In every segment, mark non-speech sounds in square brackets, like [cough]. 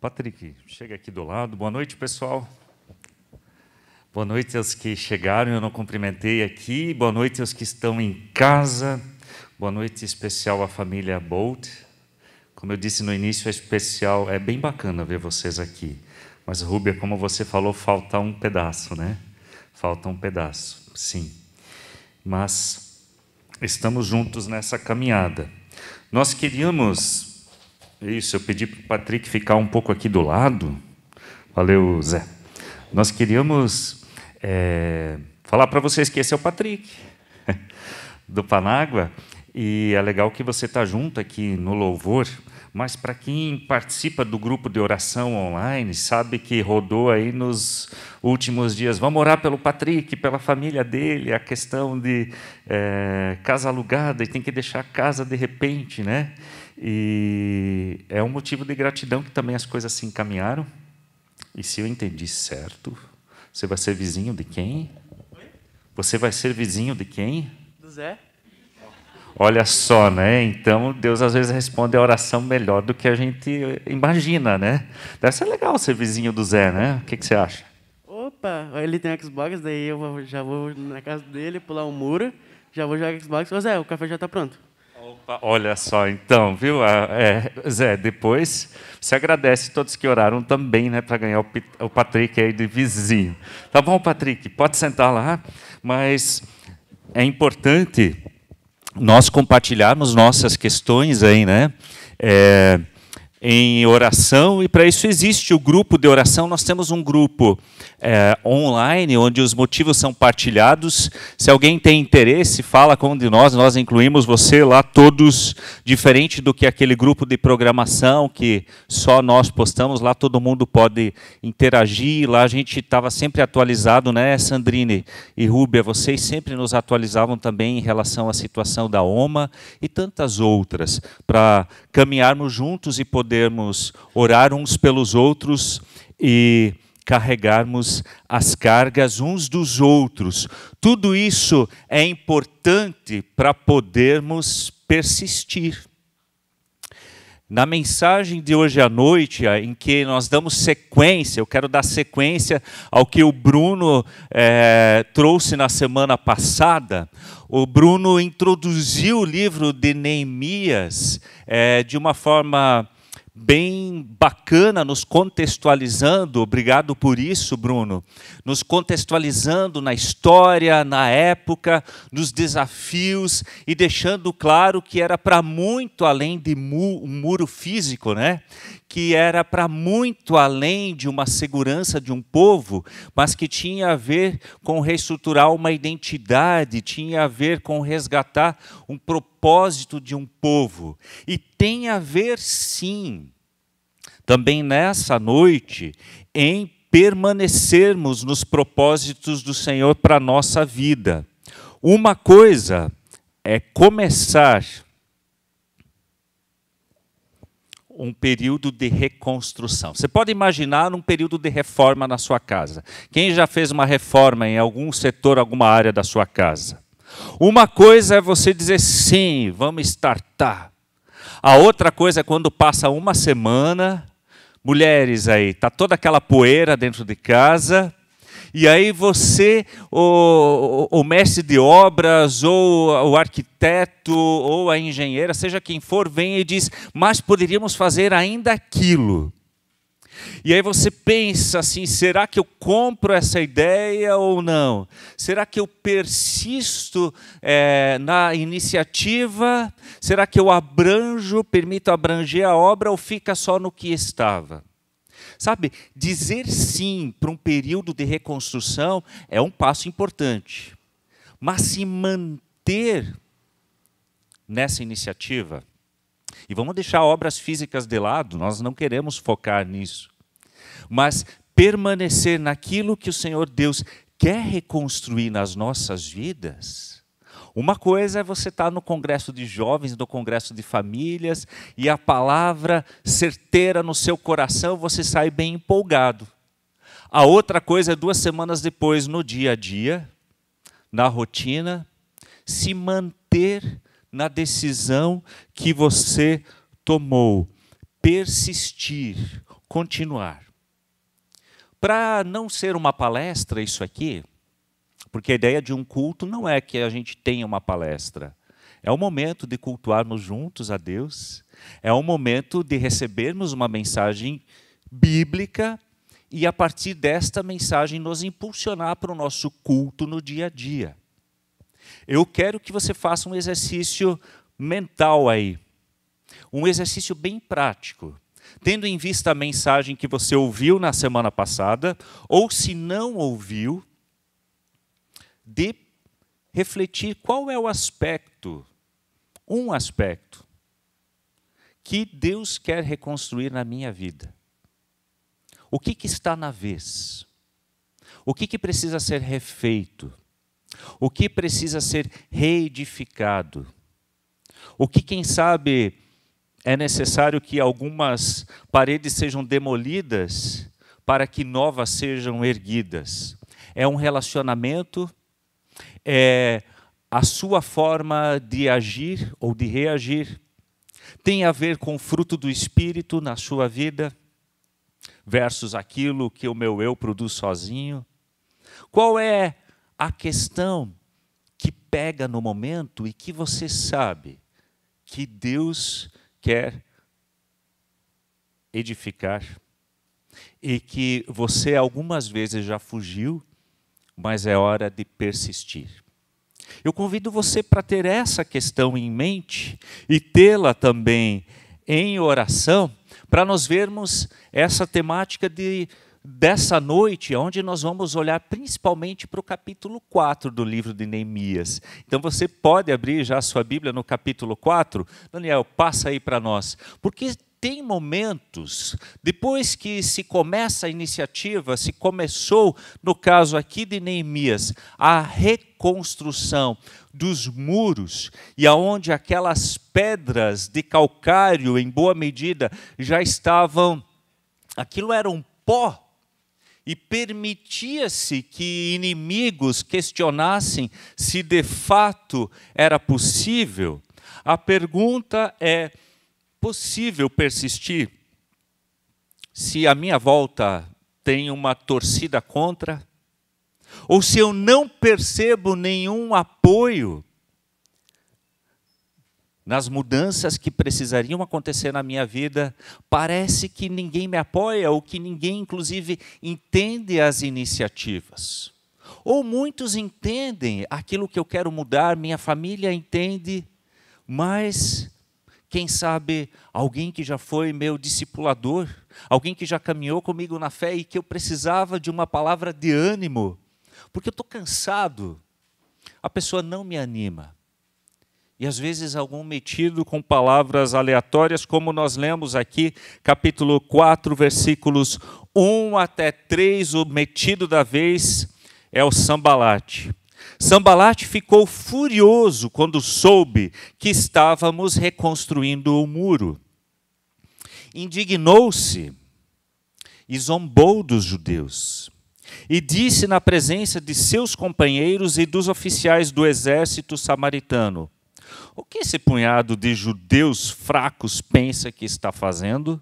Patrick, chega aqui do lado. Boa noite, pessoal. Boa noite aos que chegaram, eu não cumprimentei aqui. Boa noite aos que estão em casa. Boa noite especial à família Bolt. Como eu disse no início, é especial, é bem bacana ver vocês aqui. Mas, Rúbia, como você falou, falta um pedaço, né? Falta um pedaço, sim. Mas estamos juntos nessa caminhada. Nós queríamos isso, eu pedi para o Patrick ficar um pouco aqui do lado. Valeu, Zé. Nós queríamos é, falar para vocês que esse é o Patrick, [laughs] do Panágua, e é legal que você está junto aqui no louvor, mas para quem participa do grupo de oração online, sabe que rodou aí nos últimos dias. Vamos orar pelo Patrick, pela família dele, a questão de é, casa alugada, e tem que deixar a casa de repente, né? E é um motivo de gratidão que também as coisas se encaminharam. E se eu entendi certo, você vai ser vizinho de quem? Você vai ser vizinho de quem? Do Zé. Olha só, né? Então Deus às vezes responde a oração melhor do que a gente imagina, né? Deve ser legal ser vizinho do Zé, né? O que, que você acha? Opa, ele tem Xbox, daí eu já vou na casa dele, pular um muro, já vou jogar Xbox. Ô Zé, o café já está pronto. Olha só, então, viu? É, Zé, depois você agradece todos que oraram também, né, para ganhar o, o Patrick aí de vizinho. Tá bom, Patrick? Pode sentar lá, mas é importante nós compartilharmos nossas questões aí, né? É, em oração, e para isso existe o grupo de oração. Nós temos um grupo é, online onde os motivos são partilhados. Se alguém tem interesse, fala com um de nós, nós incluímos você lá, todos, diferente do que aquele grupo de programação que só nós postamos, lá todo mundo pode interagir. Lá a gente estava sempre atualizado, né, Sandrine e Rúbia? Vocês sempre nos atualizavam também em relação à situação da OMA e tantas outras, para caminharmos juntos e poder podermos orar uns pelos outros e carregarmos as cargas uns dos outros. Tudo isso é importante para podermos persistir. Na mensagem de hoje à noite, em que nós damos sequência, eu quero dar sequência ao que o Bruno é, trouxe na semana passada. O Bruno introduziu o livro de Neemias é, de uma forma bem bacana, nos contextualizando, obrigado por isso, Bruno, nos contextualizando na história, na época, nos desafios e deixando claro que era para muito além de um muro físico, né? que era para muito além de uma segurança de um povo, mas que tinha a ver com reestruturar uma identidade, tinha a ver com resgatar um propósito de um povo. E tem a ver, sim, também nessa noite, em permanecermos nos propósitos do Senhor para a nossa vida. Uma coisa é começar um período de reconstrução. Você pode imaginar um período de reforma na sua casa. Quem já fez uma reforma em algum setor, alguma área da sua casa? Uma coisa é você dizer sim, vamos startar. A outra coisa é quando passa uma semana, mulheres aí, tá toda aquela poeira dentro de casa, e aí você, o, o, mestre de obras, ou o arquiteto, ou a engenheira, seja quem for, vem e diz: Mas poderíamos fazer ainda aquilo. E aí você pensa assim: será que eu compro essa ideia ou não? Será que eu persisto é, na iniciativa? Será que eu abranjo, permito abranger a obra ou fica só no que estava? Sabe, dizer sim para um período de reconstrução é um passo importante. Mas se manter nessa iniciativa, e vamos deixar obras físicas de lado, nós não queremos focar nisso. Mas permanecer naquilo que o Senhor Deus quer reconstruir nas nossas vidas, uma coisa é você estar no congresso de jovens, no congresso de famílias, e a palavra certeira no seu coração, você sai bem empolgado. A outra coisa é duas semanas depois, no dia a dia, na rotina, se manter na decisão que você tomou, persistir, continuar. Para não ser uma palestra isso aqui, porque a ideia de um culto não é que a gente tenha uma palestra. É o momento de cultuarmos juntos a Deus, é o momento de recebermos uma mensagem bíblica e, a partir desta mensagem, nos impulsionar para o nosso culto no dia a dia. Eu quero que você faça um exercício mental aí, um exercício bem prático, tendo em vista a mensagem que você ouviu na semana passada, ou se não ouviu, de refletir qual é o aspecto, um aspecto, que Deus quer reconstruir na minha vida. O que, que está na vez? O que, que precisa ser refeito? O que precisa ser reedificado? O que, quem sabe, é necessário que algumas paredes sejam demolidas para que novas sejam erguidas? É um relacionamento, é a sua forma de agir ou de reagir. Tem a ver com o fruto do Espírito na sua vida, versus aquilo que o meu eu produz sozinho. Qual é a questão que pega no momento e que você sabe que Deus quer edificar e que você algumas vezes já fugiu, mas é hora de persistir. Eu convido você para ter essa questão em mente e tê-la também em oração, para nós vermos essa temática de dessa noite, onde nós vamos olhar principalmente para o capítulo 4 do livro de Neemias. Então você pode abrir já a sua Bíblia no capítulo 4. Daniel, passa aí para nós. Porque tem momentos, depois que se começa a iniciativa, se começou, no caso aqui de Neemias, a reconstrução dos muros, e aonde aquelas pedras de calcário, em boa medida, já estavam, aquilo era um pó e permitia-se que inimigos questionassem se de fato era possível, a pergunta é: possível persistir? Se a minha volta tem uma torcida contra? Ou se eu não percebo nenhum apoio nas mudanças que precisariam acontecer na minha vida, parece que ninguém me apoia ou que ninguém, inclusive, entende as iniciativas. Ou muitos entendem aquilo que eu quero mudar, minha família entende, mas quem sabe alguém que já foi meu discipulador, alguém que já caminhou comigo na fé e que eu precisava de uma palavra de ânimo, porque eu estou cansado. A pessoa não me anima e às vezes algum metido com palavras aleatórias, como nós lemos aqui, capítulo 4, versículos 1 até 3, o metido da vez é o Sambalate. Sambalate ficou furioso quando soube que estávamos reconstruindo o muro. Indignou-se e zombou dos judeus. E disse na presença de seus companheiros e dos oficiais do exército samaritano: o que esse punhado de judeus fracos pensa que está fazendo?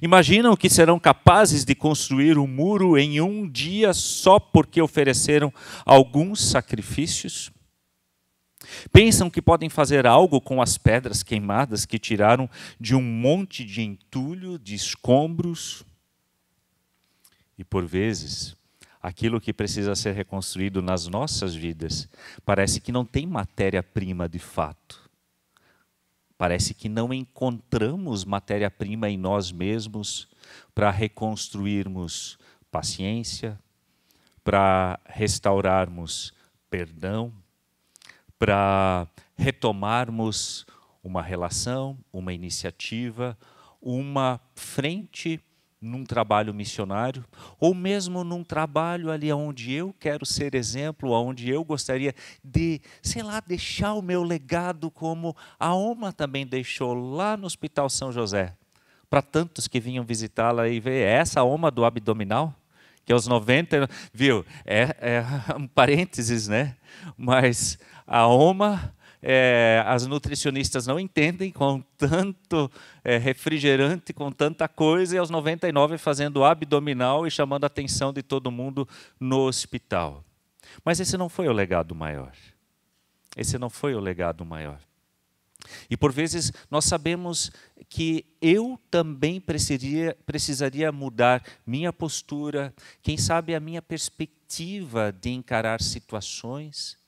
Imaginam que serão capazes de construir um muro em um dia só porque ofereceram alguns sacrifícios? Pensam que podem fazer algo com as pedras queimadas que tiraram de um monte de entulho, de escombros? E por vezes, aquilo que precisa ser reconstruído nas nossas vidas, parece que não tem matéria-prima de fato. Parece que não encontramos matéria-prima em nós mesmos para reconstruirmos paciência, para restaurarmos perdão, para retomarmos uma relação, uma iniciativa, uma frente num trabalho missionário, ou mesmo num trabalho ali onde eu quero ser exemplo, onde eu gostaria de, sei lá, deixar o meu legado como a OMA também deixou lá no Hospital São José. Para tantos que vinham visitá-la e ver, é essa OMA do abdominal? Que aos 90, viu, é, é [laughs] um parênteses, né? Mas a OMA é, as nutricionistas não entendem com tanto é, refrigerante, com tanta coisa, e aos 99 fazendo abdominal e chamando a atenção de todo mundo no hospital. Mas esse não foi o legado maior. Esse não foi o legado maior. E por vezes nós sabemos que eu também precisaria, precisaria mudar minha postura, quem sabe a minha perspectiva de encarar situações,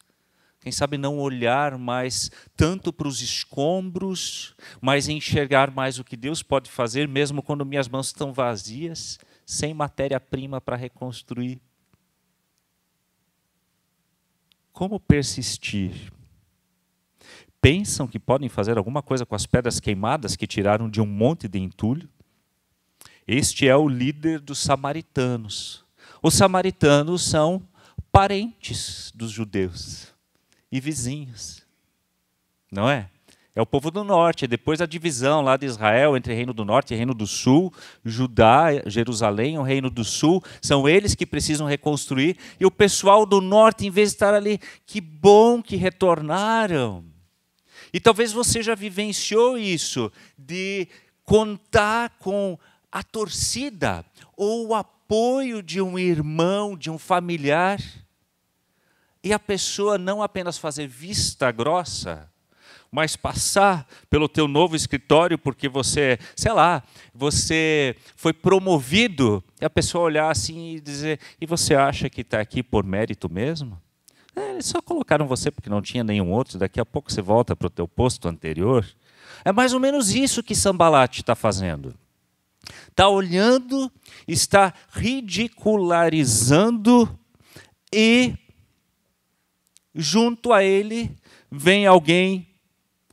quem sabe não olhar mais tanto para os escombros, mas enxergar mais o que Deus pode fazer, mesmo quando minhas mãos estão vazias, sem matéria-prima para reconstruir. Como persistir? pensam que podem fazer alguma coisa com as pedras queimadas que tiraram de um monte de entulho. Este é o líder dos samaritanos. Os samaritanos são parentes dos judeus e vizinhos. Não é? É o povo do norte, depois a divisão lá de Israel entre Reino do Norte e Reino do Sul, Judá, Jerusalém, o Reino do Sul, são eles que precisam reconstruir, e o pessoal do norte, em vez de estar ali, que bom que retornaram. E talvez você já vivenciou isso, de contar com a torcida ou o apoio de um irmão, de um familiar, e a pessoa não apenas fazer vista grossa, mas passar pelo teu novo escritório porque você, sei lá, você foi promovido, e a pessoa olhar assim e dizer: e você acha que está aqui por mérito mesmo? É, eles só colocaram você porque não tinha nenhum outro, daqui a pouco você volta para o teu posto anterior. É mais ou menos isso que Sambalate está fazendo. Está olhando, está ridicularizando e junto a ele vem alguém,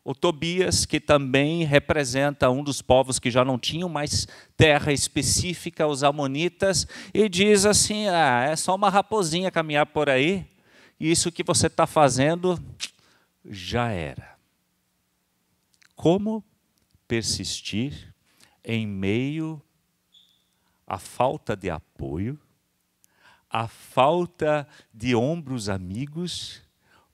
o Tobias, que também representa um dos povos que já não tinham mais terra específica, os amonitas, e diz assim: ah, é só uma raposinha caminhar por aí isso que você está fazendo já era. Como persistir em meio à falta de apoio, à falta de ombros amigos,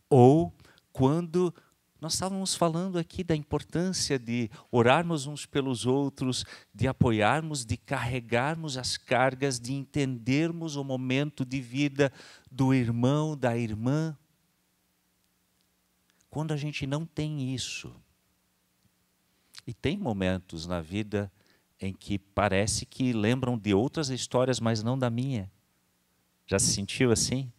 ou quando nós estávamos falando aqui da importância de orarmos uns pelos outros, de apoiarmos, de carregarmos as cargas, de entendermos o momento de vida do irmão, da irmã. Quando a gente não tem isso, e tem momentos na vida em que parece que lembram de outras histórias, mas não da minha. Já se sentiu assim?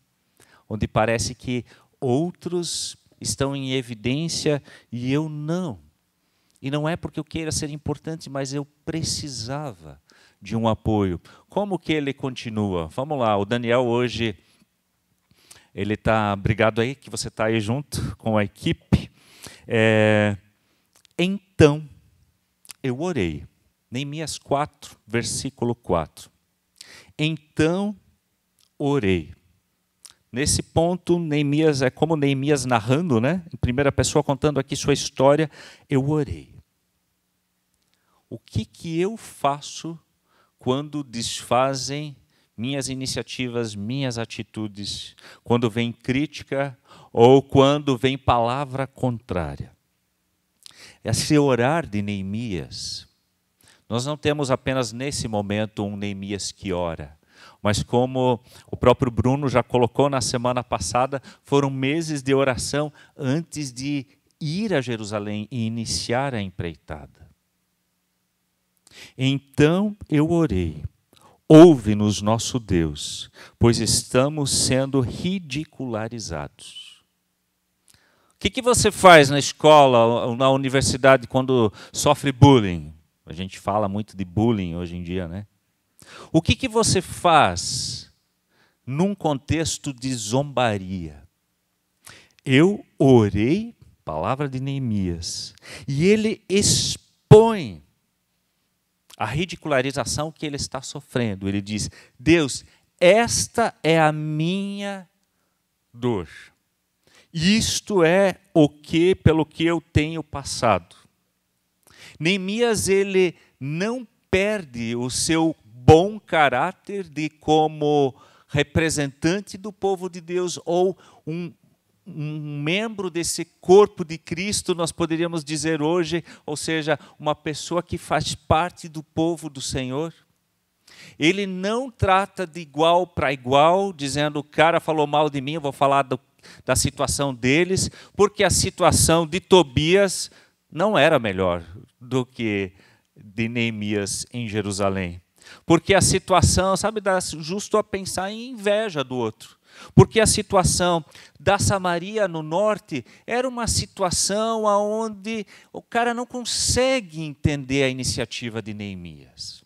Onde parece que outros estão em evidência e eu não. E não é porque eu queira ser importante, mas eu precisava de um apoio. Como que ele continua? Vamos lá, o Daniel hoje, ele está, obrigado aí que você está aí junto com a equipe. É, então, eu orei. Neemias 4, versículo 4. Então, orei. Nesse ponto, Neemias é como Neemias narrando, né? Em primeira pessoa contando aqui sua história, eu orei. O que que eu faço quando desfazem minhas iniciativas, minhas atitudes, quando vem crítica ou quando vem palavra contrária? Esse orar de Neemias, nós não temos apenas nesse momento um Neemias que ora mas como o próprio Bruno já colocou na semana passada, foram meses de oração antes de ir a Jerusalém e iniciar a empreitada. Então eu orei, ouve-nos nosso Deus, pois estamos sendo ridicularizados. O que, que você faz na escola ou na universidade quando sofre bullying? A gente fala muito de bullying hoje em dia, né? O que, que você faz num contexto de zombaria? Eu orei, palavra de Neemias, e ele expõe a ridicularização que ele está sofrendo. Ele diz: Deus, esta é a minha dor. Isto é o que pelo que eu tenho passado. Neemias ele não perde o seu bom caráter de como representante do povo de Deus ou um um membro desse corpo de Cristo, nós poderíamos dizer hoje, ou seja, uma pessoa que faz parte do povo do Senhor. Ele não trata de igual para igual, dizendo o cara falou mal de mim, eu vou falar do, da situação deles, porque a situação de Tobias não era melhor do que de Neemias em Jerusalém. Porque a situação, sabe, dá justo a pensar em inveja do outro. Porque a situação da Samaria no norte era uma situação onde o cara não consegue entender a iniciativa de Neemias.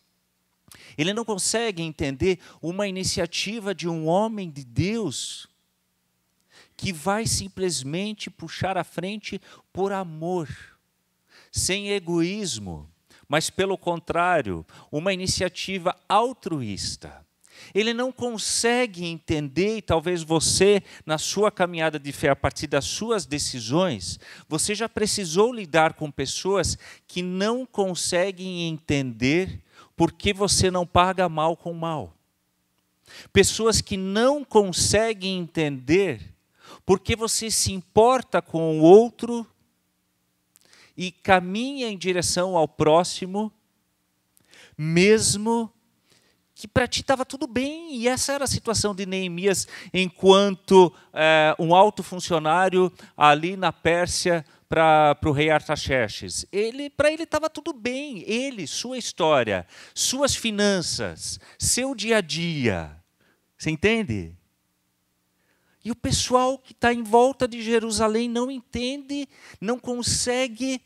Ele não consegue entender uma iniciativa de um homem de Deus que vai simplesmente puxar à frente por amor, sem egoísmo, mas pelo contrário, uma iniciativa altruísta. Ele não consegue entender, e talvez você, na sua caminhada de fé, a partir das suas decisões, você já precisou lidar com pessoas que não conseguem entender por que você não paga mal com mal. Pessoas que não conseguem entender por que você se importa com o outro e caminha em direção ao próximo, mesmo que para ti estava tudo bem, e essa era a situação de Neemias, enquanto é, um alto funcionário ali na Pérsia para o rei Artaxerxes. Ele, para ele estava tudo bem, ele, sua história, suas finanças, seu dia a dia. Você entende? E o pessoal que está em volta de Jerusalém não entende, não consegue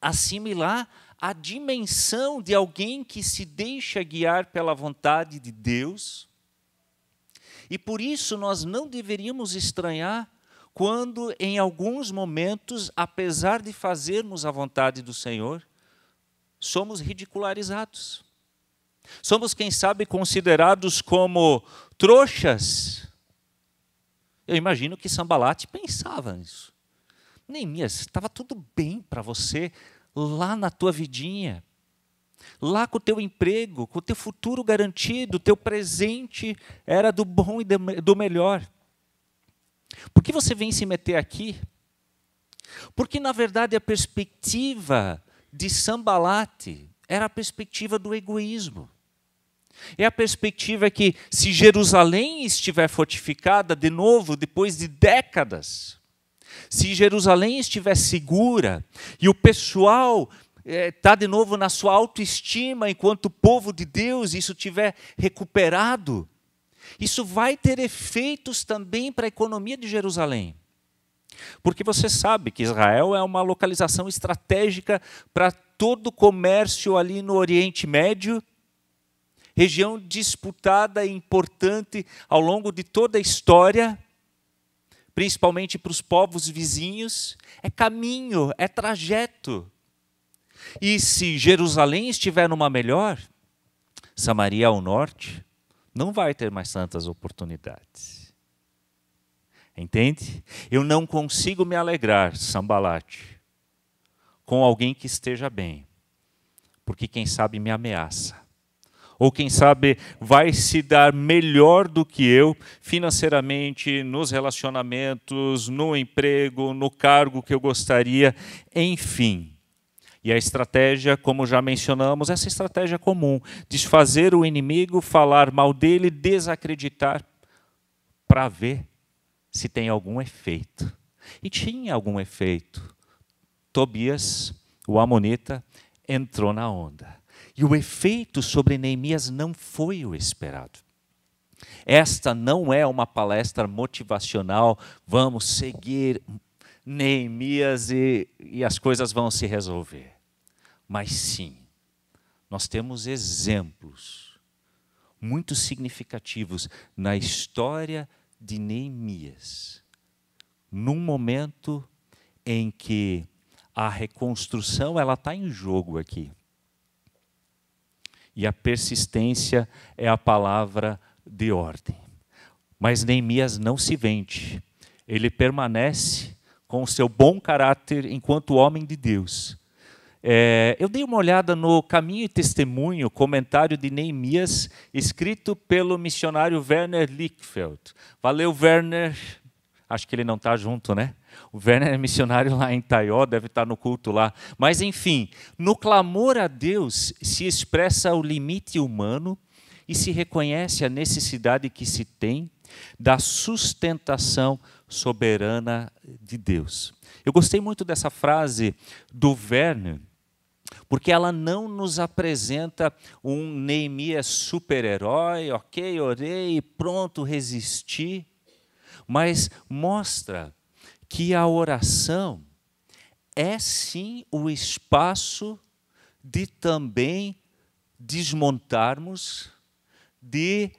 assimilar a dimensão de alguém que se deixa guiar pela vontade de Deus. E por isso nós não deveríamos estranhar quando, em alguns momentos, apesar de fazermos a vontade do Senhor, somos ridicularizados. Somos, quem sabe, considerados como trouxas eu imagino que Sambalate pensava nisso. Neemias, estava tudo bem para você lá na tua vidinha, lá com o teu emprego, com o teu futuro garantido, o teu presente era do bom e do melhor. Por que você vem se meter aqui? Porque, na verdade, a perspectiva de Sambalate era a perspectiva do egoísmo. É a perspectiva que, se Jerusalém estiver fortificada de novo, depois de décadas, se Jerusalém estiver segura e o pessoal está eh, de novo na sua autoestima enquanto povo de Deus, isso tiver recuperado, isso vai ter efeitos também para a economia de Jerusalém. Porque você sabe que Israel é uma localização estratégica para todo o comércio ali no Oriente Médio região disputada e importante ao longo de toda a história, principalmente para os povos vizinhos, é caminho, é trajeto. E se Jerusalém estiver numa melhor, Samaria ao norte não vai ter mais tantas oportunidades. Entende? Eu não consigo me alegrar, Sambalate, com alguém que esteja bem, porque quem sabe me ameaça ou quem sabe vai se dar melhor do que eu financeiramente, nos relacionamentos, no emprego, no cargo que eu gostaria, enfim. E a estratégia, como já mencionamos, essa estratégia comum, desfazer o inimigo, falar mal dele, desacreditar, para ver se tem algum efeito. E tinha algum efeito. Tobias, o Amonita, entrou na onda. E o efeito sobre Neemias não foi o esperado. Esta não é uma palestra motivacional, vamos seguir Neemias e, e as coisas vão se resolver. Mas sim, nós temos exemplos muito significativos na história de Neemias, num momento em que a reconstrução ela está em jogo aqui. E a persistência é a palavra de ordem. Mas Neemias não se vende. Ele permanece com o seu bom caráter enquanto homem de Deus. É, eu dei uma olhada no Caminho e Testemunho, comentário de Neemias, escrito pelo missionário Werner Lickfeld. Valeu, Werner. Acho que ele não está junto, né? O Werner é missionário lá em Taió, deve estar no culto lá. Mas, enfim, no clamor a Deus se expressa o limite humano e se reconhece a necessidade que se tem da sustentação soberana de Deus. Eu gostei muito dessa frase do Werner, porque ela não nos apresenta um Neemias super-herói, ok, orei, pronto, resisti, mas mostra que a oração é sim o espaço de também desmontarmos, de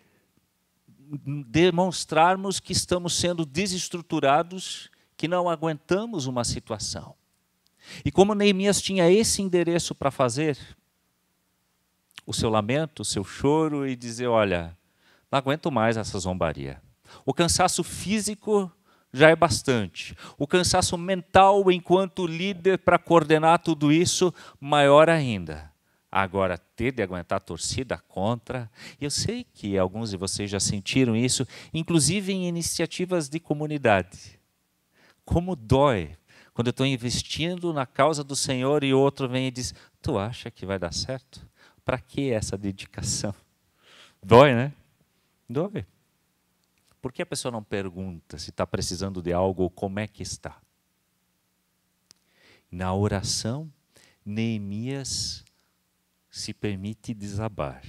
demonstrarmos que estamos sendo desestruturados, que não aguentamos uma situação. E como Neemias tinha esse endereço para fazer, o seu lamento, o seu choro e dizer: olha, não aguento mais essa zombaria. O cansaço físico já é bastante. O cansaço mental, enquanto líder, para coordenar tudo isso, maior ainda. Agora, ter de aguentar a torcida contra. Eu sei que alguns de vocês já sentiram isso, inclusive em iniciativas de comunidade. Como dói quando eu estou investindo na causa do Senhor e outro vem e diz: Tu acha que vai dar certo? Para que essa dedicação? Dói, né? Dói. Por que a pessoa não pergunta se está precisando de algo ou como é que está? Na oração, Neemias se permite desabar.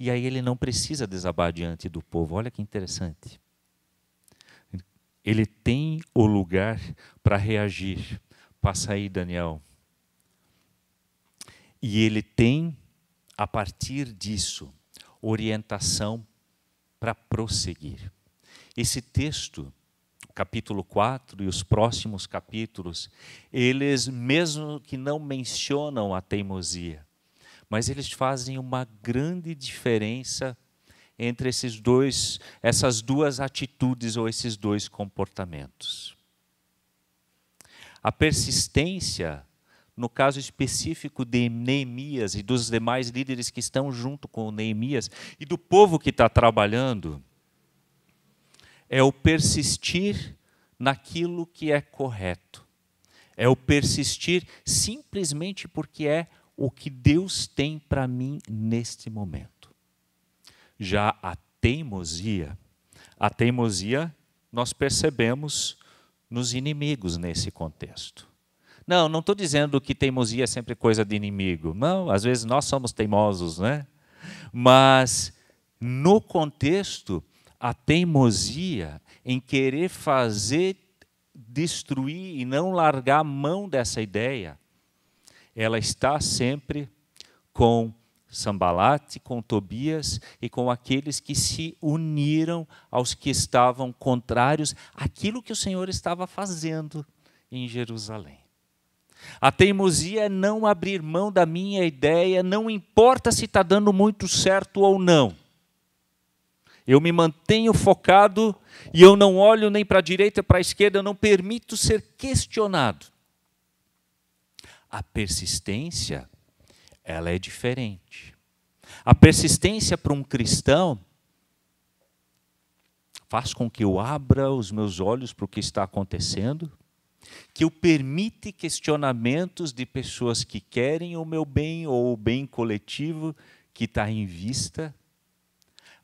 E aí ele não precisa desabar diante do povo. Olha que interessante. Ele tem o lugar para reagir. Passa aí, Daniel. E ele tem, a partir disso, orientação para prosseguir. Esse texto, capítulo 4 e os próximos capítulos, eles, mesmo que não mencionam a teimosia, mas eles fazem uma grande diferença entre esses dois, essas duas atitudes ou esses dois comportamentos. A persistência, no caso específico de Neemias e dos demais líderes que estão junto com Neemias e do povo que está trabalhando, é o persistir naquilo que é correto. É o persistir simplesmente porque é o que Deus tem para mim neste momento. Já a teimosia, a teimosia nós percebemos nos inimigos nesse contexto. Não, não estou dizendo que teimosia é sempre coisa de inimigo. Não, às vezes nós somos teimosos, né? Mas no contexto, a teimosia em querer fazer destruir e não largar a mão dessa ideia, ela está sempre com Sambalate, com Tobias e com aqueles que se uniram aos que estavam contrários àquilo que o Senhor estava fazendo em Jerusalém. A teimosia é não abrir mão da minha ideia, não importa se está dando muito certo ou não. Eu me mantenho focado e eu não olho nem para a direita nem para a esquerda, eu não permito ser questionado. A persistência, ela é diferente. A persistência para um cristão faz com que eu abra os meus olhos para o que está acontecendo, que eu permite questionamentos de pessoas que querem o meu bem ou o bem coletivo que está em vista.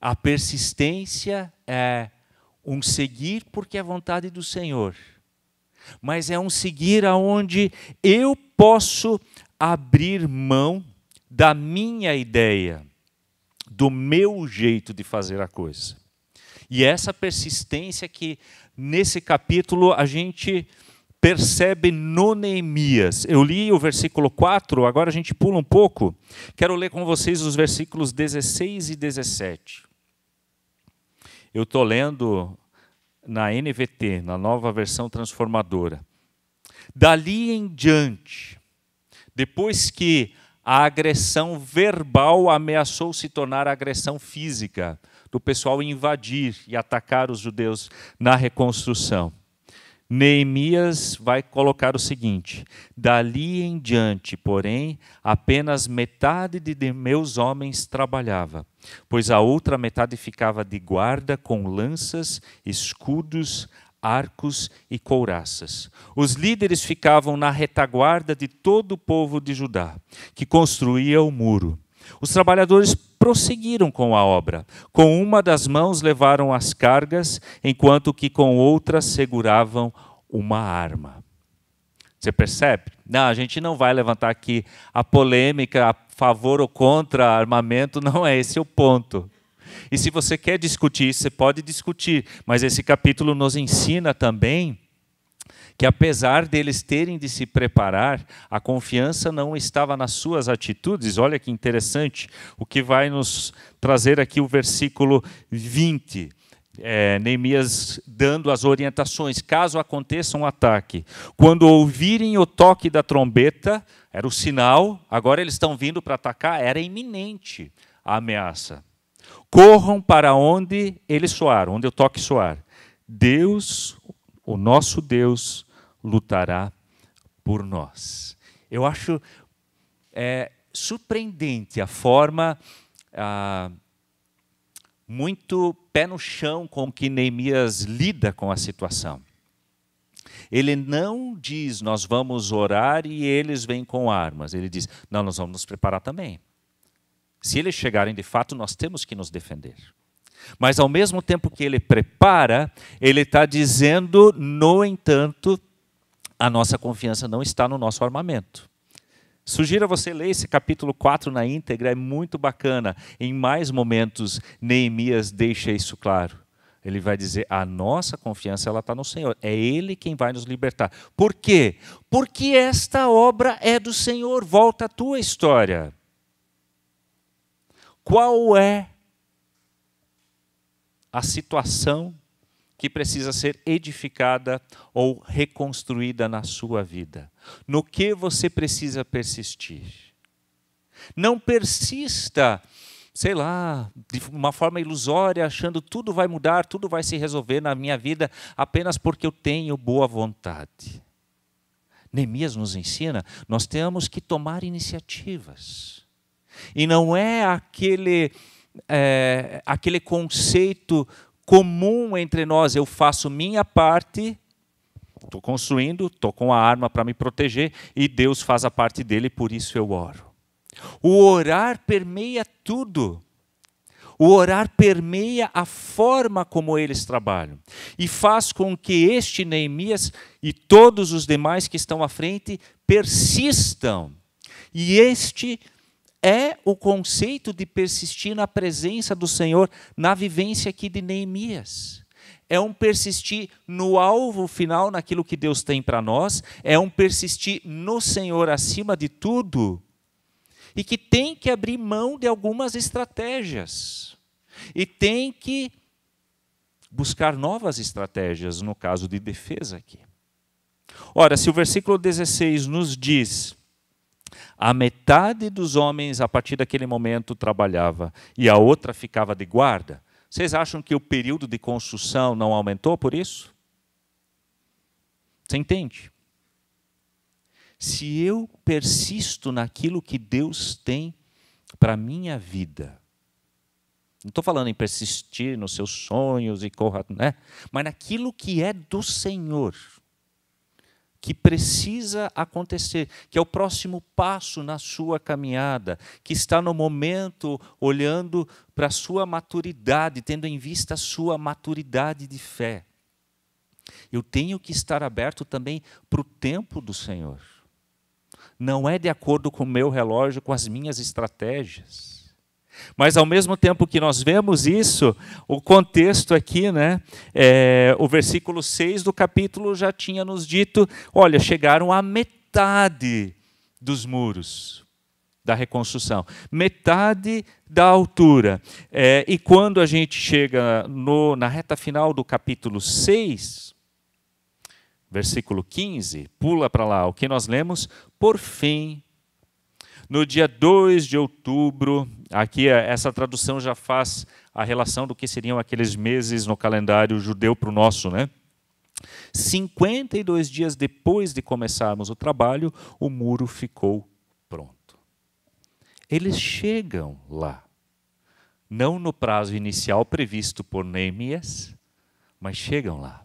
A persistência é um seguir porque é vontade do Senhor mas é um seguir aonde eu posso abrir mão da minha ideia, do meu jeito de fazer a coisa. E essa persistência que nesse capítulo a gente percebe no Neemias. Eu li o versículo 4, agora a gente pula um pouco. Quero ler com vocês os versículos 16 e 17. Eu estou lendo na NVT, na nova versão transformadora. Dali em diante, depois que a agressão verbal ameaçou se tornar agressão física, do pessoal invadir e atacar os judeus na reconstrução. Neemias vai colocar o seguinte: Dali em diante, porém, apenas metade de meus homens trabalhava, pois a outra metade ficava de guarda com lanças, escudos, arcos e couraças. Os líderes ficavam na retaguarda de todo o povo de Judá, que construía o muro. Os trabalhadores prosseguiram com a obra. Com uma das mãos levaram as cargas, enquanto que com outra seguravam uma arma. Você percebe? Não, a gente não vai levantar aqui a polêmica a favor ou contra armamento, [laughs] não é esse o ponto. E se você quer discutir isso, você pode discutir, mas esse capítulo nos ensina também que apesar deles terem de se preparar, a confiança não estava nas suas atitudes. Olha que interessante o que vai nos trazer aqui o versículo 20. É, Neemias dando as orientações, caso aconteça um ataque. Quando ouvirem o toque da trombeta, era o sinal, agora eles estão vindo para atacar, era iminente a ameaça. Corram para onde eles soaram, onde o toque soar. Deus, o nosso Deus, lutará por nós. Eu acho é, surpreendente a forma ah, muito pé no chão com que Neemias lida com a situação. Ele não diz, nós vamos orar e eles vêm com armas. Ele diz, não, nós vamos nos preparar também. Se eles chegarem de fato, nós temos que nos defender. Mas ao mesmo tempo que ele prepara, ele está dizendo, no entanto, a nossa confiança não está no nosso armamento. Sugiro a você ler esse capítulo 4 na íntegra, é muito bacana. Em mais momentos, Neemias deixa isso claro. Ele vai dizer: a nossa confiança ela está no Senhor. É Ele quem vai nos libertar. Por quê? Porque esta obra é do Senhor. Volta a tua história. Qual é a situação que precisa ser edificada ou reconstruída na sua vida. No que você precisa persistir. Não persista, sei lá, de uma forma ilusória, achando tudo vai mudar, tudo vai se resolver na minha vida apenas porque eu tenho boa vontade. Neemias nos ensina, nós temos que tomar iniciativas. E não é aquele, é, aquele conceito comum entre nós, eu faço minha parte, estou construindo, estou com a arma para me proteger, e Deus faz a parte dele, por isso eu oro. O orar permeia tudo. O orar permeia a forma como eles trabalham e faz com que este Neemias e todos os demais que estão à frente persistam. E este é o conceito de persistir na presença do Senhor, na vivência aqui de Neemias. É um persistir no alvo final, naquilo que Deus tem para nós, é um persistir no Senhor acima de tudo, e que tem que abrir mão de algumas estratégias, e tem que buscar novas estratégias, no caso de defesa aqui. Ora, se o versículo 16 nos diz a metade dos homens, a partir daquele momento, trabalhava e a outra ficava de guarda. Vocês acham que o período de construção não aumentou por isso? Você entende? Se eu persisto naquilo que Deus tem para a minha vida, não estou falando em persistir nos seus sonhos e corra, né? mas naquilo que é do Senhor que precisa acontecer, que é o próximo passo na sua caminhada, que está no momento olhando para a sua maturidade, tendo em vista a sua maturidade de fé. Eu tenho que estar aberto também para o tempo do Senhor. Não é de acordo com o meu relógio, com as minhas estratégias. Mas ao mesmo tempo que nós vemos isso, o contexto aqui, né, é, o versículo 6 do capítulo já tinha nos dito: olha, chegaram à metade dos muros da reconstrução, metade da altura. É, e quando a gente chega no, na reta final do capítulo 6, versículo 15, pula para lá, o que nós lemos? Por fim, no dia 2 de outubro, aqui é, essa tradução já faz a relação do que seriam aqueles meses no calendário judeu para o nosso, né? 52 dias depois de começarmos o trabalho, o muro ficou pronto. Eles chegam lá, não no prazo inicial previsto por Neemias, mas chegam lá.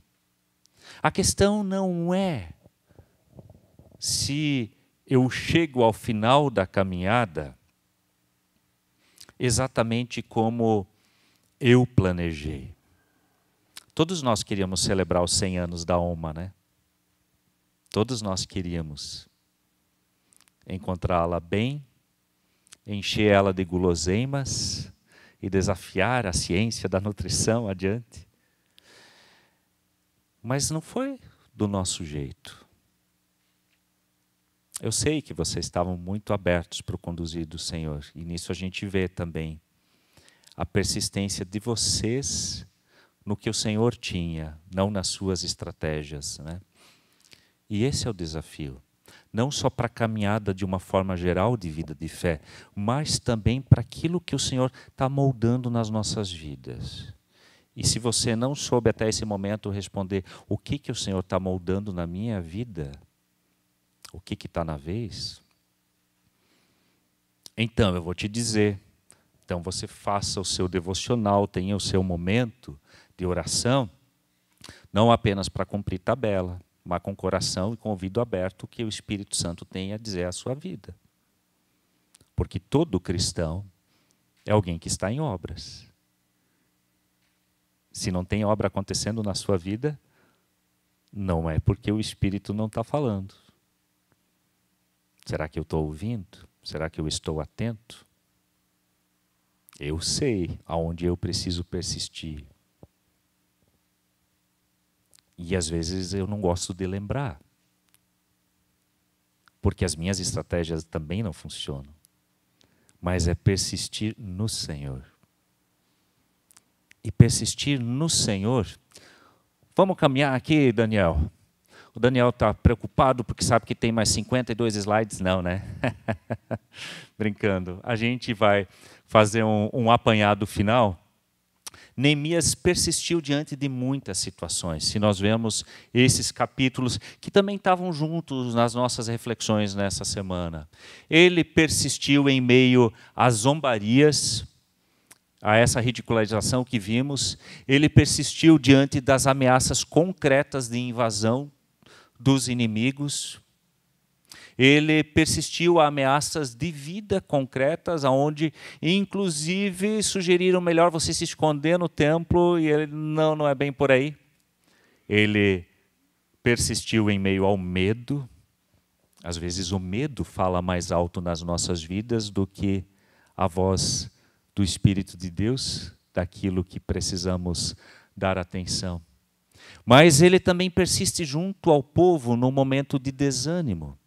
A questão não é se eu chego ao final da caminhada exatamente como eu planejei. Todos nós queríamos celebrar os 100 anos da OMA, né? Todos nós queríamos encontrá-la bem, encher ela de guloseimas e desafiar a ciência da nutrição adiante. Mas não foi do nosso jeito. Eu sei que vocês estavam muito abertos para o conduzir do Senhor, e nisso a gente vê também a persistência de vocês no que o Senhor tinha, não nas suas estratégias. Né? E esse é o desafio. Não só para a caminhada de uma forma geral de vida de fé, mas também para aquilo que o Senhor está moldando nas nossas vidas. E se você não soube até esse momento responder o que, que o Senhor está moldando na minha vida, o que está na vez, então eu vou te dizer. Então você faça o seu devocional, tenha o seu momento de oração, não apenas para cumprir tabela, mas com coração e com ouvido aberto que o Espírito Santo tem a dizer à sua vida. Porque todo cristão é alguém que está em obras. Se não tem obra acontecendo na sua vida, não é porque o Espírito não está falando. Será que eu estou ouvindo? Será que eu estou atento? Eu sei aonde eu preciso persistir. E às vezes eu não gosto de lembrar. Porque as minhas estratégias também não funcionam. Mas é persistir no Senhor. E persistir no Senhor. Vamos caminhar aqui, Daniel. O Daniel está preocupado porque sabe que tem mais 52 slides. Não, né? [laughs] Brincando. A gente vai fazer um, um apanhado final Neemias persistiu diante de muitas situações. Se nós vemos esses capítulos que também estavam juntos nas nossas reflexões nessa semana. Ele persistiu em meio às zombarias, a essa ridicularização que vimos, ele persistiu diante das ameaças concretas de invasão dos inimigos, ele persistiu a ameaças de vida concretas, aonde inclusive sugeriram melhor você se esconder no templo e ele não, não é bem por aí. Ele persistiu em meio ao medo. Às vezes o medo fala mais alto nas nossas vidas do que a voz do Espírito de Deus, daquilo que precisamos dar atenção. Mas ele também persiste junto ao povo no momento de desânimo.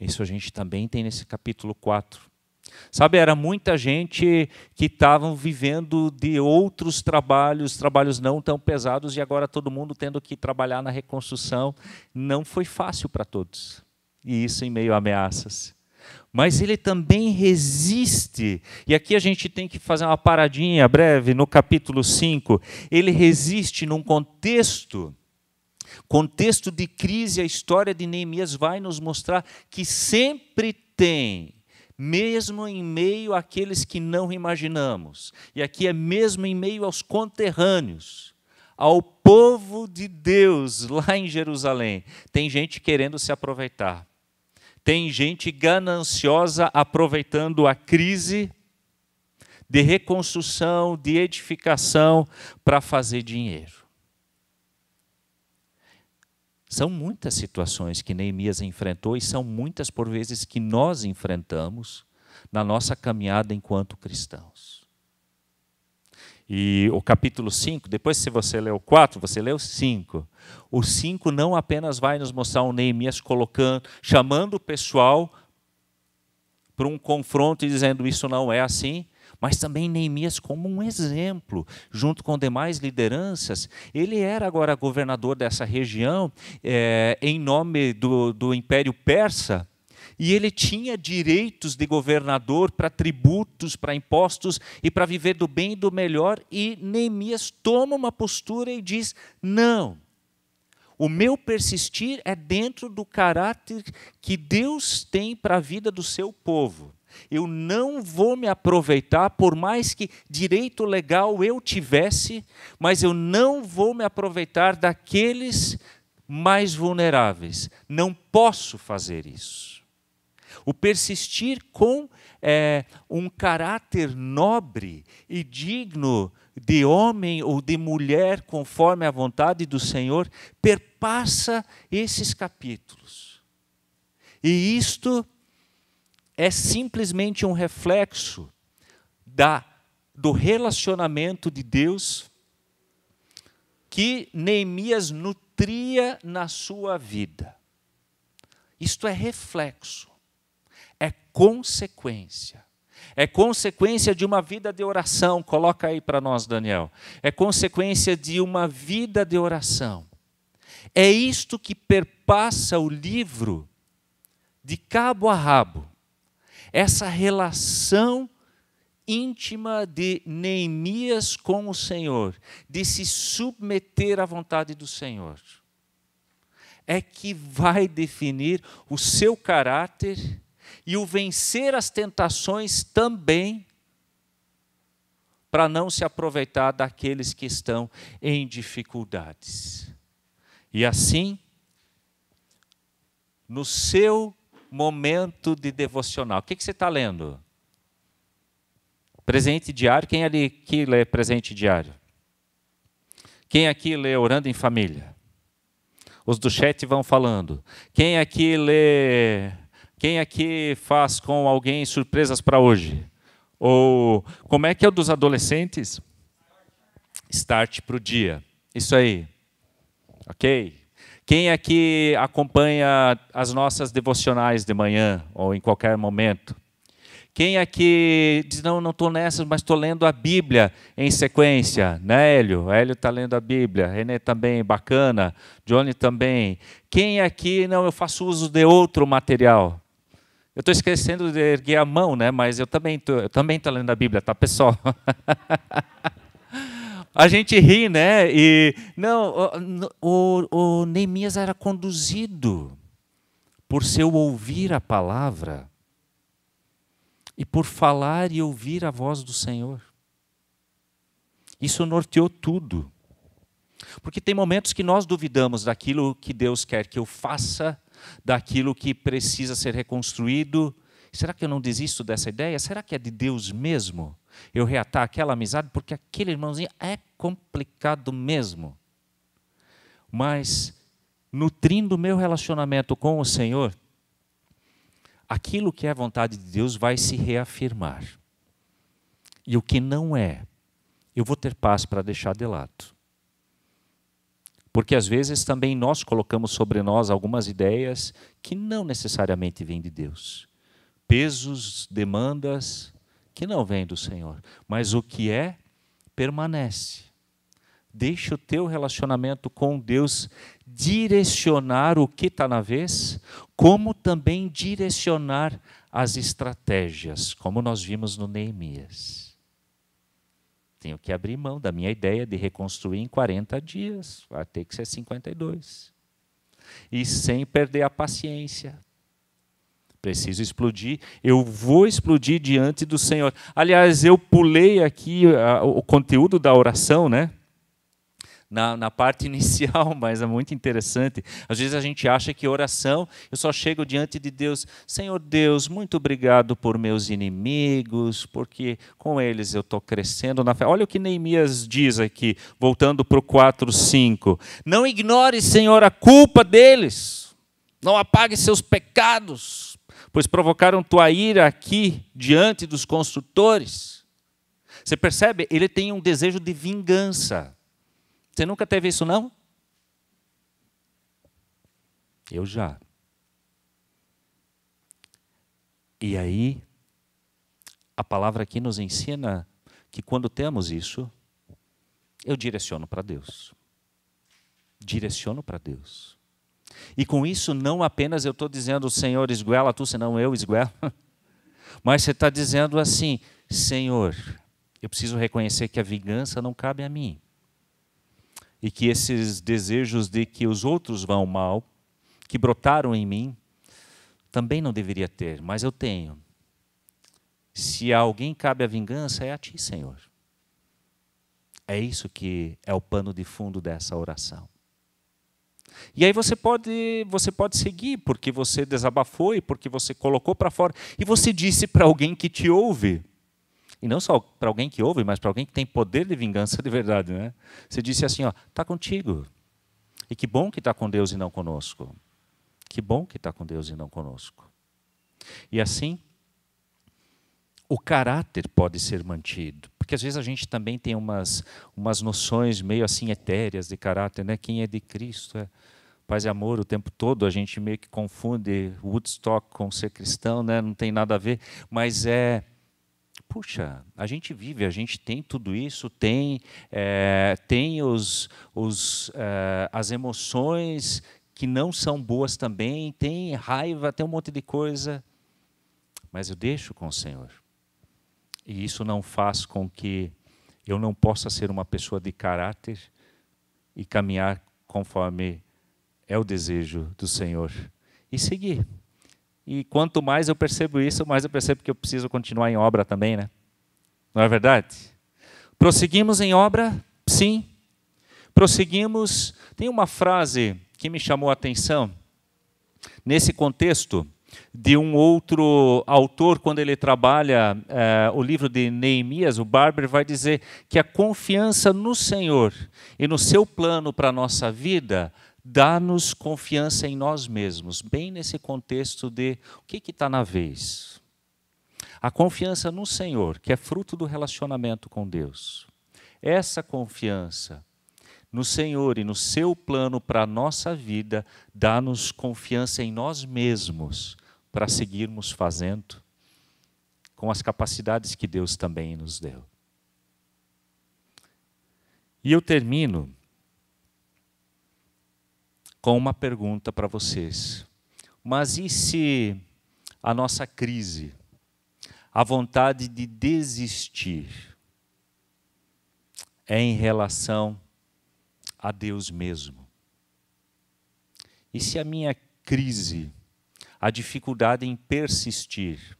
Isso a gente também tem nesse capítulo 4. Sabe, era muita gente que estavam vivendo de outros trabalhos, trabalhos não tão pesados, e agora todo mundo tendo que trabalhar na reconstrução. Não foi fácil para todos. E isso em meio a ameaças. Mas ele também resiste. E aqui a gente tem que fazer uma paradinha breve no capítulo 5. Ele resiste num contexto contexto de crise, a história de Neemias vai nos mostrar que sempre tem, mesmo em meio àqueles que não imaginamos, e aqui é mesmo em meio aos conterrâneos, ao povo de Deus lá em Jerusalém, tem gente querendo se aproveitar. Tem gente gananciosa aproveitando a crise de reconstrução, de edificação para fazer dinheiro. São muitas situações que Neemias enfrentou e são muitas por vezes que nós enfrentamos na nossa caminhada enquanto cristãos. E o capítulo 5, depois se você leu 4, você leu 5. O 5 não apenas vai nos mostrar o Neemias colocando, chamando o pessoal para um confronto e dizendo isso não é assim, mas também Neemias como um exemplo, junto com demais lideranças. Ele era agora governador dessa região, é, em nome do, do Império Persa, e ele tinha direitos de governador para tributos, para impostos e para viver do bem e do melhor, e Neemias toma uma postura e diz: não. O meu persistir é dentro do caráter que Deus tem para a vida do seu povo. Eu não vou me aproveitar, por mais que direito legal eu tivesse, mas eu não vou me aproveitar daqueles mais vulneráveis. Não posso fazer isso. O persistir com é, um caráter nobre e digno de homem ou de mulher, conforme a vontade do Senhor, perpassa esses capítulos. E isto é simplesmente um reflexo da, do relacionamento de Deus que Neemias nutria na sua vida. Isto é reflexo, consequência. É consequência de uma vida de oração. Coloca aí para nós, Daniel. É consequência de uma vida de oração. É isto que perpassa o livro de cabo a rabo. Essa relação íntima de Neemias com o Senhor, de se submeter à vontade do Senhor, é que vai definir o seu caráter e o vencer as tentações também, para não se aproveitar daqueles que estão em dificuldades. E assim, no seu momento de devocional, o que, você está lendo? Presente diário, quem ali que lê presente diário? Quem aqui lê Orando em Família? Os do chat vão falando. Quem aqui lê quem aqui faz com alguém surpresas para hoje? Ou como é que é o dos adolescentes? Start para o dia. Isso aí. Ok? Quem aqui acompanha as nossas devocionais de manhã ou em qualquer momento? Quem aqui diz, não, não estou nessa, mas estou lendo a Bíblia em sequência? Né, Hélio? Hélio está lendo a Bíblia. René também, bacana. Johnny também. Quem aqui, não, eu faço uso de outro material? Eu estou esquecendo de erguer a mão, né? Mas eu também tô, eu também estou lendo a Bíblia, tá, pessoal? [laughs] a gente ri, né? E não, o, o, o Neemias era conduzido por seu ouvir a palavra e por falar e ouvir a voz do Senhor. Isso norteou tudo. Porque tem momentos que nós duvidamos daquilo que Deus quer que eu faça daquilo que precisa ser reconstruído. Será que eu não desisto dessa ideia? Será que é de Deus mesmo? Eu reatar aquela amizade? Porque aquele irmãozinho é complicado mesmo. Mas, nutrindo o meu relacionamento com o Senhor, aquilo que é vontade de Deus vai se reafirmar. E o que não é, eu vou ter paz para deixar de lado. Porque às vezes também nós colocamos sobre nós algumas ideias que não necessariamente vêm de Deus. Pesos, demandas que não vêm do Senhor. Mas o que é, permanece. Deixa o teu relacionamento com Deus direcionar o que está na vez, como também direcionar as estratégias, como nós vimos no Neemias. Tenho que abrir mão da minha ideia de reconstruir em 40 dias. Vai ter que ser 52. E sem perder a paciência. Preciso explodir. Eu vou explodir diante do Senhor. Aliás, eu pulei aqui o conteúdo da oração, né? Na, na parte [laughs] inicial, mas é muito interessante. Às vezes a gente acha que oração, eu só chego diante de Deus, Senhor Deus, muito obrigado por meus inimigos, porque com eles eu estou crescendo na fé. Olha o que Neemias diz aqui, voltando para o 4, 5. Não ignore, Senhor, a culpa deles, não apague seus pecados, pois provocaram tua ira aqui diante dos construtores. Você percebe? Ele tem um desejo de vingança. Você nunca teve isso, não? Eu já. E aí, a palavra aqui nos ensina que quando temos isso, eu direciono para Deus. Direciono para Deus. E com isso, não apenas eu estou dizendo, Senhor, esguela tu, senão eu esguelo. [laughs] Mas você está dizendo assim, Senhor, eu preciso reconhecer que a vingança não cabe a mim e que esses desejos de que os outros vão mal, que brotaram em mim, também não deveria ter, mas eu tenho. Se a alguém cabe a vingança, é a ti, Senhor. É isso que é o pano de fundo dessa oração. E aí você pode, você pode seguir porque você desabafou e porque você colocou para fora e você disse para alguém que te ouve. E não só para alguém que ouve, mas para alguém que tem poder de vingança de verdade, né? Você disse assim, ó, tá contigo. E que bom que está com Deus e não conosco. Que bom que está com Deus e não conosco. E assim, o caráter pode ser mantido. Porque às vezes a gente também tem umas, umas noções meio assim etéreas de caráter, né? Quem é de Cristo é paz e amor o tempo todo, a gente meio que confunde Woodstock com ser cristão, né? não tem nada a ver, mas é. Puxa, a gente vive, a gente tem tudo isso, tem, é, tem os, os, é, as emoções que não são boas também, tem raiva, tem um monte de coisa, mas eu deixo com o Senhor. E isso não faz com que eu não possa ser uma pessoa de caráter e caminhar conforme é o desejo do Senhor e seguir. E quanto mais eu percebo isso, mais eu percebo que eu preciso continuar em obra também, né? Não é verdade? Prosseguimos em obra? Sim. Prosseguimos. Tem uma frase que me chamou a atenção nesse contexto de um outro autor, quando ele trabalha é, o livro de Neemias, o Barber vai dizer que a confiança no Senhor e no seu plano para a nossa vida dá-nos confiança em nós mesmos, bem nesse contexto de o que está na vez. A confiança no Senhor, que é fruto do relacionamento com Deus. Essa confiança no Senhor e no seu plano para a nossa vida dá-nos confiança em nós mesmos para seguirmos fazendo com as capacidades que Deus também nos deu. E eu termino com uma pergunta para vocês. Mas e se a nossa crise, a vontade de desistir, é em relação a Deus mesmo? E se a minha crise, a dificuldade em persistir,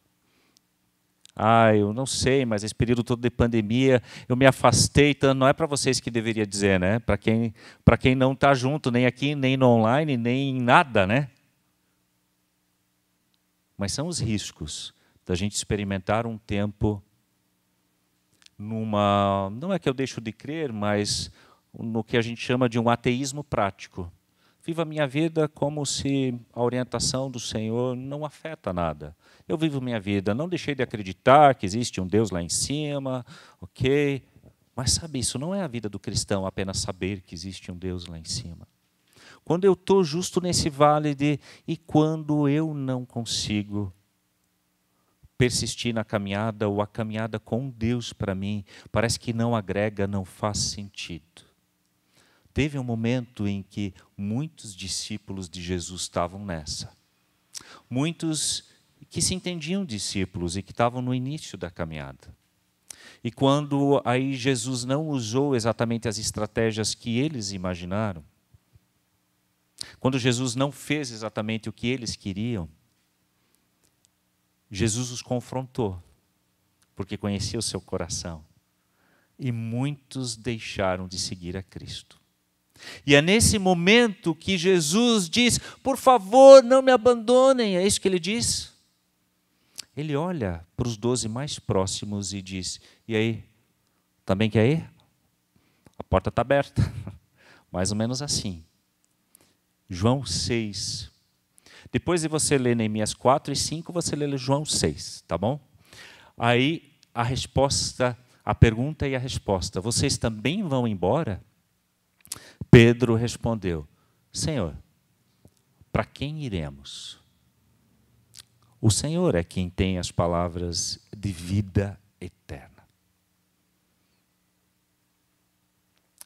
ah, eu não sei, mas esse período todo de pandemia eu me afastei, então não é para vocês que deveria dizer, né? Para quem, quem não está junto, nem aqui, nem no online, nem em nada, né? Mas são os riscos da gente experimentar um tempo numa. Não é que eu deixo de crer, mas no que a gente chama de um ateísmo prático. Viva a minha vida como se a orientação do Senhor não afeta nada. Eu vivo minha vida, não deixei de acreditar que existe um Deus lá em cima, ok? Mas sabe, isso não é a vida do cristão, apenas saber que existe um Deus lá em cima. Quando eu estou justo nesse vale de. E quando eu não consigo persistir na caminhada, ou a caminhada com Deus para mim, parece que não agrega, não faz sentido. Teve um momento em que muitos discípulos de Jesus estavam nessa. Muitos que se entendiam discípulos e que estavam no início da caminhada. E quando aí Jesus não usou exatamente as estratégias que eles imaginaram, quando Jesus não fez exatamente o que eles queriam, Jesus os confrontou, porque conhecia o seu coração. E muitos deixaram de seguir a Cristo. E é nesse momento que Jesus diz: Por favor, não me abandonem. É isso que ele diz. Ele olha para os doze mais próximos e diz: E aí? Também quer ir? A porta está aberta. [laughs] Mais ou menos assim. João 6. Depois de você ler Neemias 4 e 5, você lê João 6, tá bom? Aí a resposta, a pergunta e a resposta: Vocês também vão embora? Pedro respondeu: Senhor, para quem iremos? O Senhor é quem tem as palavras de vida eterna.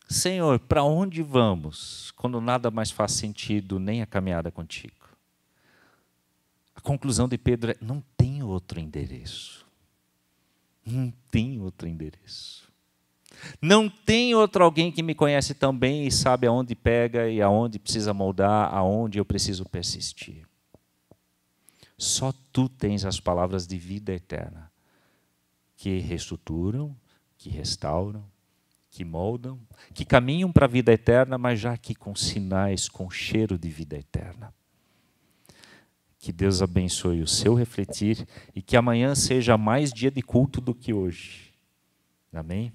Senhor, para onde vamos quando nada mais faz sentido nem a caminhada contigo? A conclusão de Pedro é: não tem outro endereço. Não tem outro endereço. Não tem outro alguém que me conhece tão bem e sabe aonde pega e aonde precisa moldar, aonde eu preciso persistir. Só tu tens as palavras de vida eterna que reestruturam, que restauram, que moldam, que caminham para a vida eterna, mas já aqui com sinais, com cheiro de vida eterna. Que Deus abençoe o seu refletir e que amanhã seja mais dia de culto do que hoje. Amém?